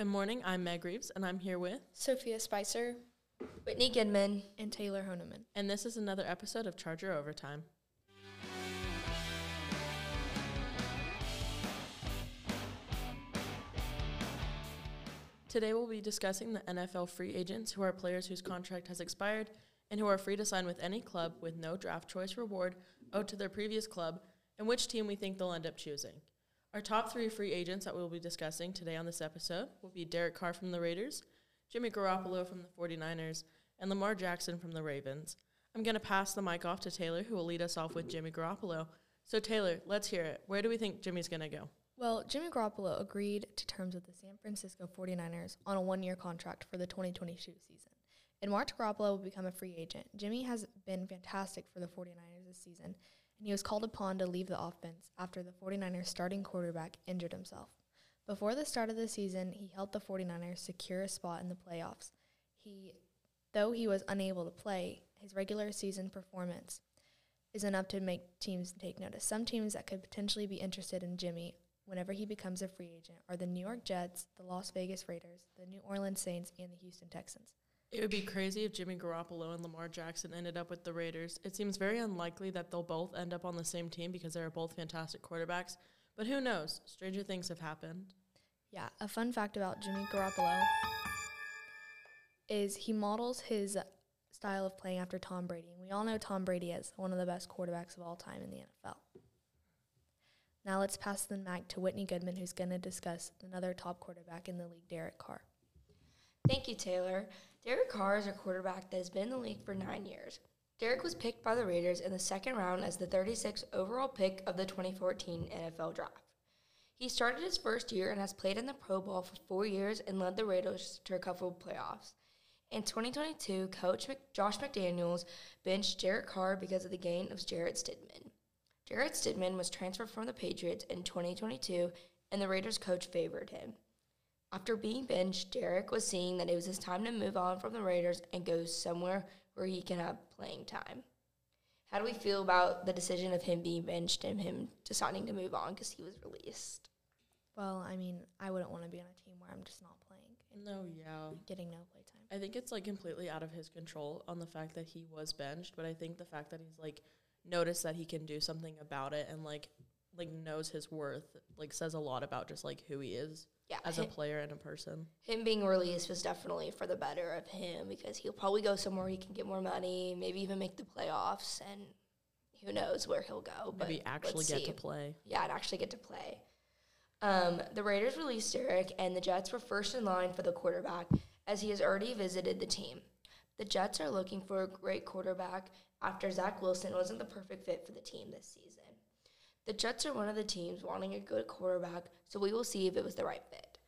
Good morning. I'm Meg Reeves, and I'm here with, Sophia Spicer, Whitney Goodman. and Taylor Honeman. and this is another episode of Charger Overtime. Today we'll be discussing the NFL free agents who are players whose contract has expired and who are free to sign with any club with no draft choice reward owed to their previous club and which team we think they'll end up choosing. Our top three free agents that we'll be discussing today on this episode will be Derek Carr from the Raiders, Jimmy Garoppolo from the 49ers, and Lamar Jackson from the Ravens. I'm going to pass the mic off to Taylor, who will lead us off with Jimmy Garoppolo. So, Taylor, let's hear it. Where do we think Jimmy's going to go? Well, Jimmy Garoppolo agreed to terms with the San Francisco 49ers on a one year contract for the 2022 season. In March, Garoppolo will become a free agent. Jimmy has been fantastic for the 49ers this season, and he was called upon to leave the offense after the 49ers starting quarterback injured himself. Before the start of the season, he helped the 49ers secure a spot in the playoffs. He, though he was unable to play, his regular season performance is enough to make teams take notice. Some teams that could potentially be interested in Jimmy whenever he becomes a free agent are the New York Jets, the Las Vegas Raiders, the New Orleans Saints, and the Houston Texans. It would be crazy if Jimmy Garoppolo and Lamar Jackson ended up with the Raiders. It seems very unlikely that they'll both end up on the same team because they are both fantastic quarterbacks. But who knows? Stranger things have happened. Yeah, a fun fact about Jimmy Garoppolo is he models his style of playing after Tom Brady. We all know Tom Brady is one of the best quarterbacks of all time in the NFL. Now let's pass the mic to Whitney Goodman, who's going to discuss another top quarterback in the league, Derek Carr. Thank you, Taylor. Derek Carr is a quarterback that has been in the league for nine years. Derek was picked by the Raiders in the second round as the 36th overall pick of the 2014 NFL Draft. He started his first year and has played in the Pro Bowl for four years and led the Raiders to a couple of playoffs. In 2022, coach Josh McDaniels benched Derek Carr because of the gain of Jarrett Stidham. Jarrett Stidham was transferred from the Patriots in 2022, and the Raiders coach favored him. After being benched, Derek was seeing that it was his time to move on from the Raiders and go somewhere where he can have playing time. How do we feel about the decision of him being benched and him deciding to move on because he was released? Well, I mean, I wouldn't want to be on a team where I'm just not playing and No, yeah. getting no play time. I think it's like completely out of his control on the fact that he was benched, but I think the fact that he's like noticed that he can do something about it and like like knows his worth like says a lot about just like who he is Yeah, as a player and a person. him being released was definitely for the better of him because he'll probably go somewhere he can get more money, maybe even make the playoffs, and who knows where he'll go. Maybe but actually get see. to play. yeah, and actually get to play. Um, the Raiders released Derek, and the Jets were first in line for the quarterback as he has already visited the team. The Jets are looking for a great quarterback after Zach Wilson wasn't the perfect fit for the team this season. The Jets are one of the teams wanting a good quarterback, so we will see if it was the right fit.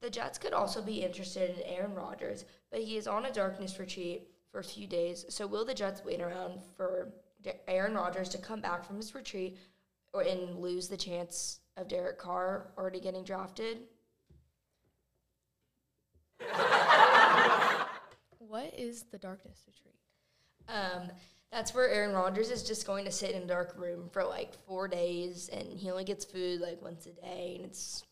The Jets could also be interested in Aaron Rodgers, but he is on a darkness retreat for a few days, so will the Jets wait around for Aaron Rodgers to come back from his retreat or and lose the chance of Derek Carr already getting drafted. What is the darkness retreat? Um, that's where Aaron Rodgers is just going to sit in a dark room for like four days, and he only gets food like once a day, and it's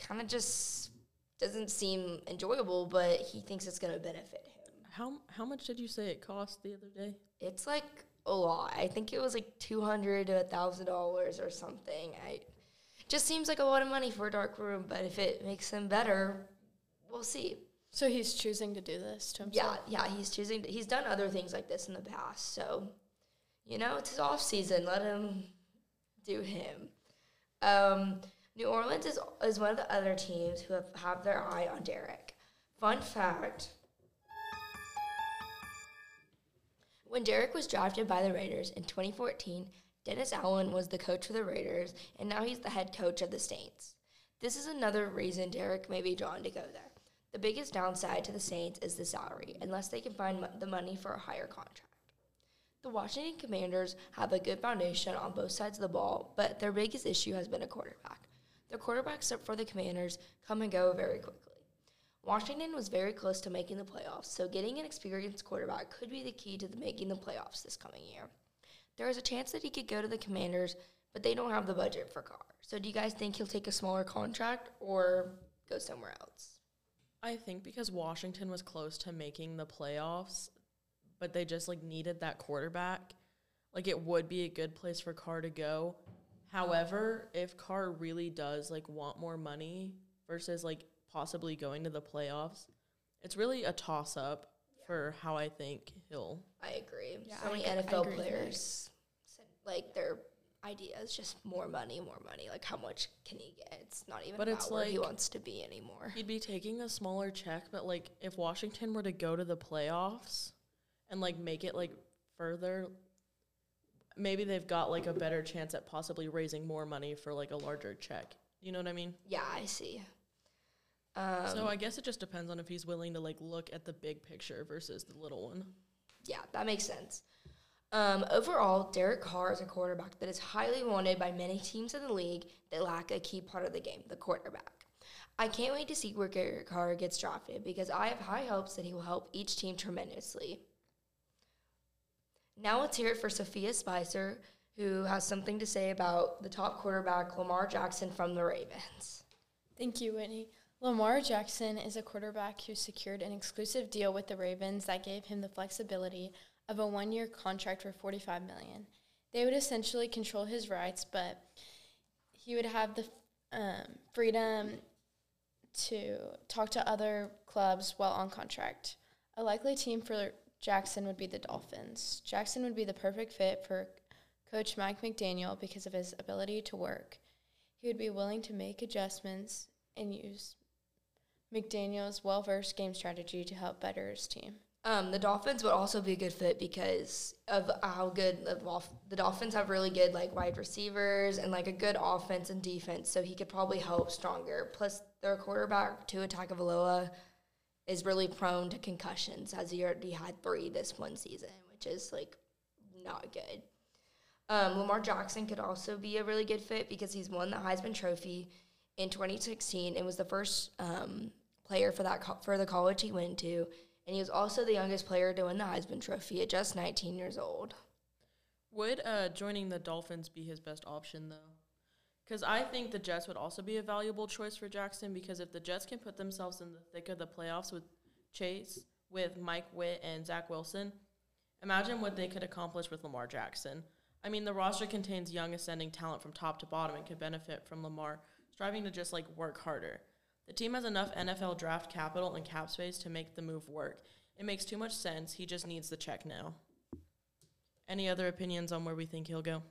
kind of just doesn't seem enjoyable, but he thinks it's going to benefit him. How how much did you say it cost the other day? It's like a lot. I think it was like two hundred to a thousand dollars or something. I just seems like a lot of money for a dark room, but if it makes him better, we'll see. So he's choosing to do this to himself. Yeah, yeah, he's choosing. To, he's done other things like this in the past, so you know it's his off season. Let him do him. Um, New Orleans is is one of the other teams who have have their eye on Derek. Fun fact: when Derek was drafted by the Raiders in 2014, Dennis Allen was the coach for the Raiders, and now he's the head coach of the Saints. This is another reason Derek may be drawn to go there. The biggest downside to the Saints is the salary, unless they can find the money for a higher contract. The Washington Commanders have a good foundation on both sides of the ball, but their biggest issue has been a quarterback. The quarterbacks for the Commanders come and go very quickly. Washington was very close to making the playoffs, so getting an experienced quarterback could be the key to the making the playoffs this coming year. There is a chance that he could go to the Commanders, but they don't have the budget for Carr. So do you guys think he'll take a smaller contract or go somewhere else? I think because Washington was close to making the playoffs, but they just like needed that quarterback, like it would be a good place for Carr to go. However, uh-huh. if Carr really does like want more money versus like possibly going to the playoffs, it's really a toss up for how I think he'll. I agree. Yeah, so I many ag- I NFL agree players said like their idea is just more money, more money. Like how much can he get? It's not even But about it's where he wants to be anymore. He'd be taking a smaller check, but like if Washington were to go to the playoffs and like make it like further, maybe they've got like a better chance at possibly raising more money for like a larger check. You know what I mean? Yeah, I see. Um, so I guess it just depends on if he's willing to like look at the big picture versus the little one. Yeah, that makes sense. Um, overall, Derek Carr is a quarterback that is highly wanted by many teams in the league that lack a key part of the game, the quarterback. I can't wait to see where Derek Carr gets drafted because I have high hopes that he will help each team tremendously. Now let's hear it for Sophia Spicer, who has something to say about the top quarterback, Lamar Jackson from the Ravens. Thank you, Whitney. Lamar Jackson is a quarterback who secured an exclusive deal with the Ravens that gave him the flexibility of a one-year contract for 45 million. They would essentially control his rights, but he would have the um, freedom to talk to other clubs while on contract. A likely team for Jackson would be the Dolphins. Jackson would be the perfect fit for coach Mike McDaniel because of his ability to work. He would be willing to make adjustments and use McDaniel's well versed game strategy to help better his team. Um, the Dolphins would also be a good fit because of how good the, Dolph- the Dolphins have really good like wide receivers and like a good offense and defense. So he could probably help stronger. Plus, their quarterback Tua Tagovailoa is really prone to concussions, as he already had three this one season, which is like not good. Um, Lamar Jackson could also be a really good fit because he's won the Heisman Trophy in 2016 and was the first um, player for that co- for the college he went to, and he was also the youngest player to win the Heisman Trophy at just 19 years old. Would uh, joining the Dolphins be his best option though? Because I think the Jets would also be a valuable choice for Jackson. Because if the Jets can put themselves in the thick of the playoffs with Chase, with Mike White and Zach Wilson, imagine what they could accomplish with Lamar Jackson. I mean, the roster contains young ascending talent from top to bottom and could benefit from Lamar striving to just like work harder. The team has enough NFL draft capital and cap space to make the move work. It makes too much sense. He just needs the check now. Any other opinions on where we think he'll go?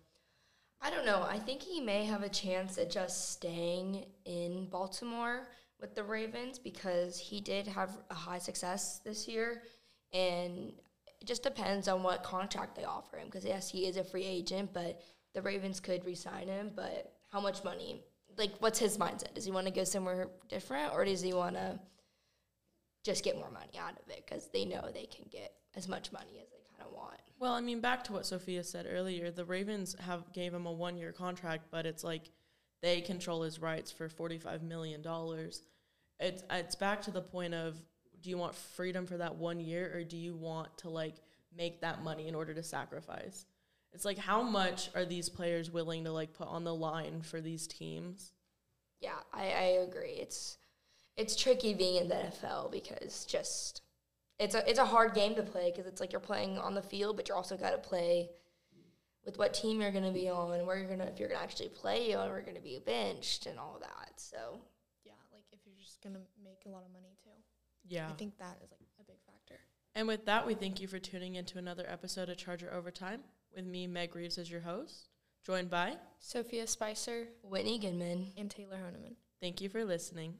I don't know. I think he may have a chance at just staying in Baltimore with the Ravens because he did have a high success this year, and it just depends on what contract they offer him. Because yes, he is a free agent, but the Ravens could re-sign him. But how much money? Like, what's his mindset? Does he want to go somewhere different, or does he want to just get more money out of it? Because they know they can get as much money as they kind of want. Well, I mean, back to what Sophia said earlier, the Ravens have gave him a one year contract, but it's like they control his rights for forty five million dollars. It's it's back to the point of do you want freedom for that one year or do you want to like make that money in order to sacrifice? It's like how much are these players willing to like put on the line for these teams? Yeah, I, I agree. It's it's tricky being in the NFL because just it's a it's a hard game to play because it's like you're playing on the field, but you're also got to play with what team you're going to be on, where you're gonna if you're gonna actually play or you're going to be benched and all that. So Yeah, like if you're just gonna make a lot of money too. Yeah. I think that is like a big factor. And with that, we thank you for tuning into another episode of Charger Overtime with me, Meg Reeves, as your host, joined by. Sophia Spicer. Whitney Goodman. And Taylor Honeman. Thank you for listening.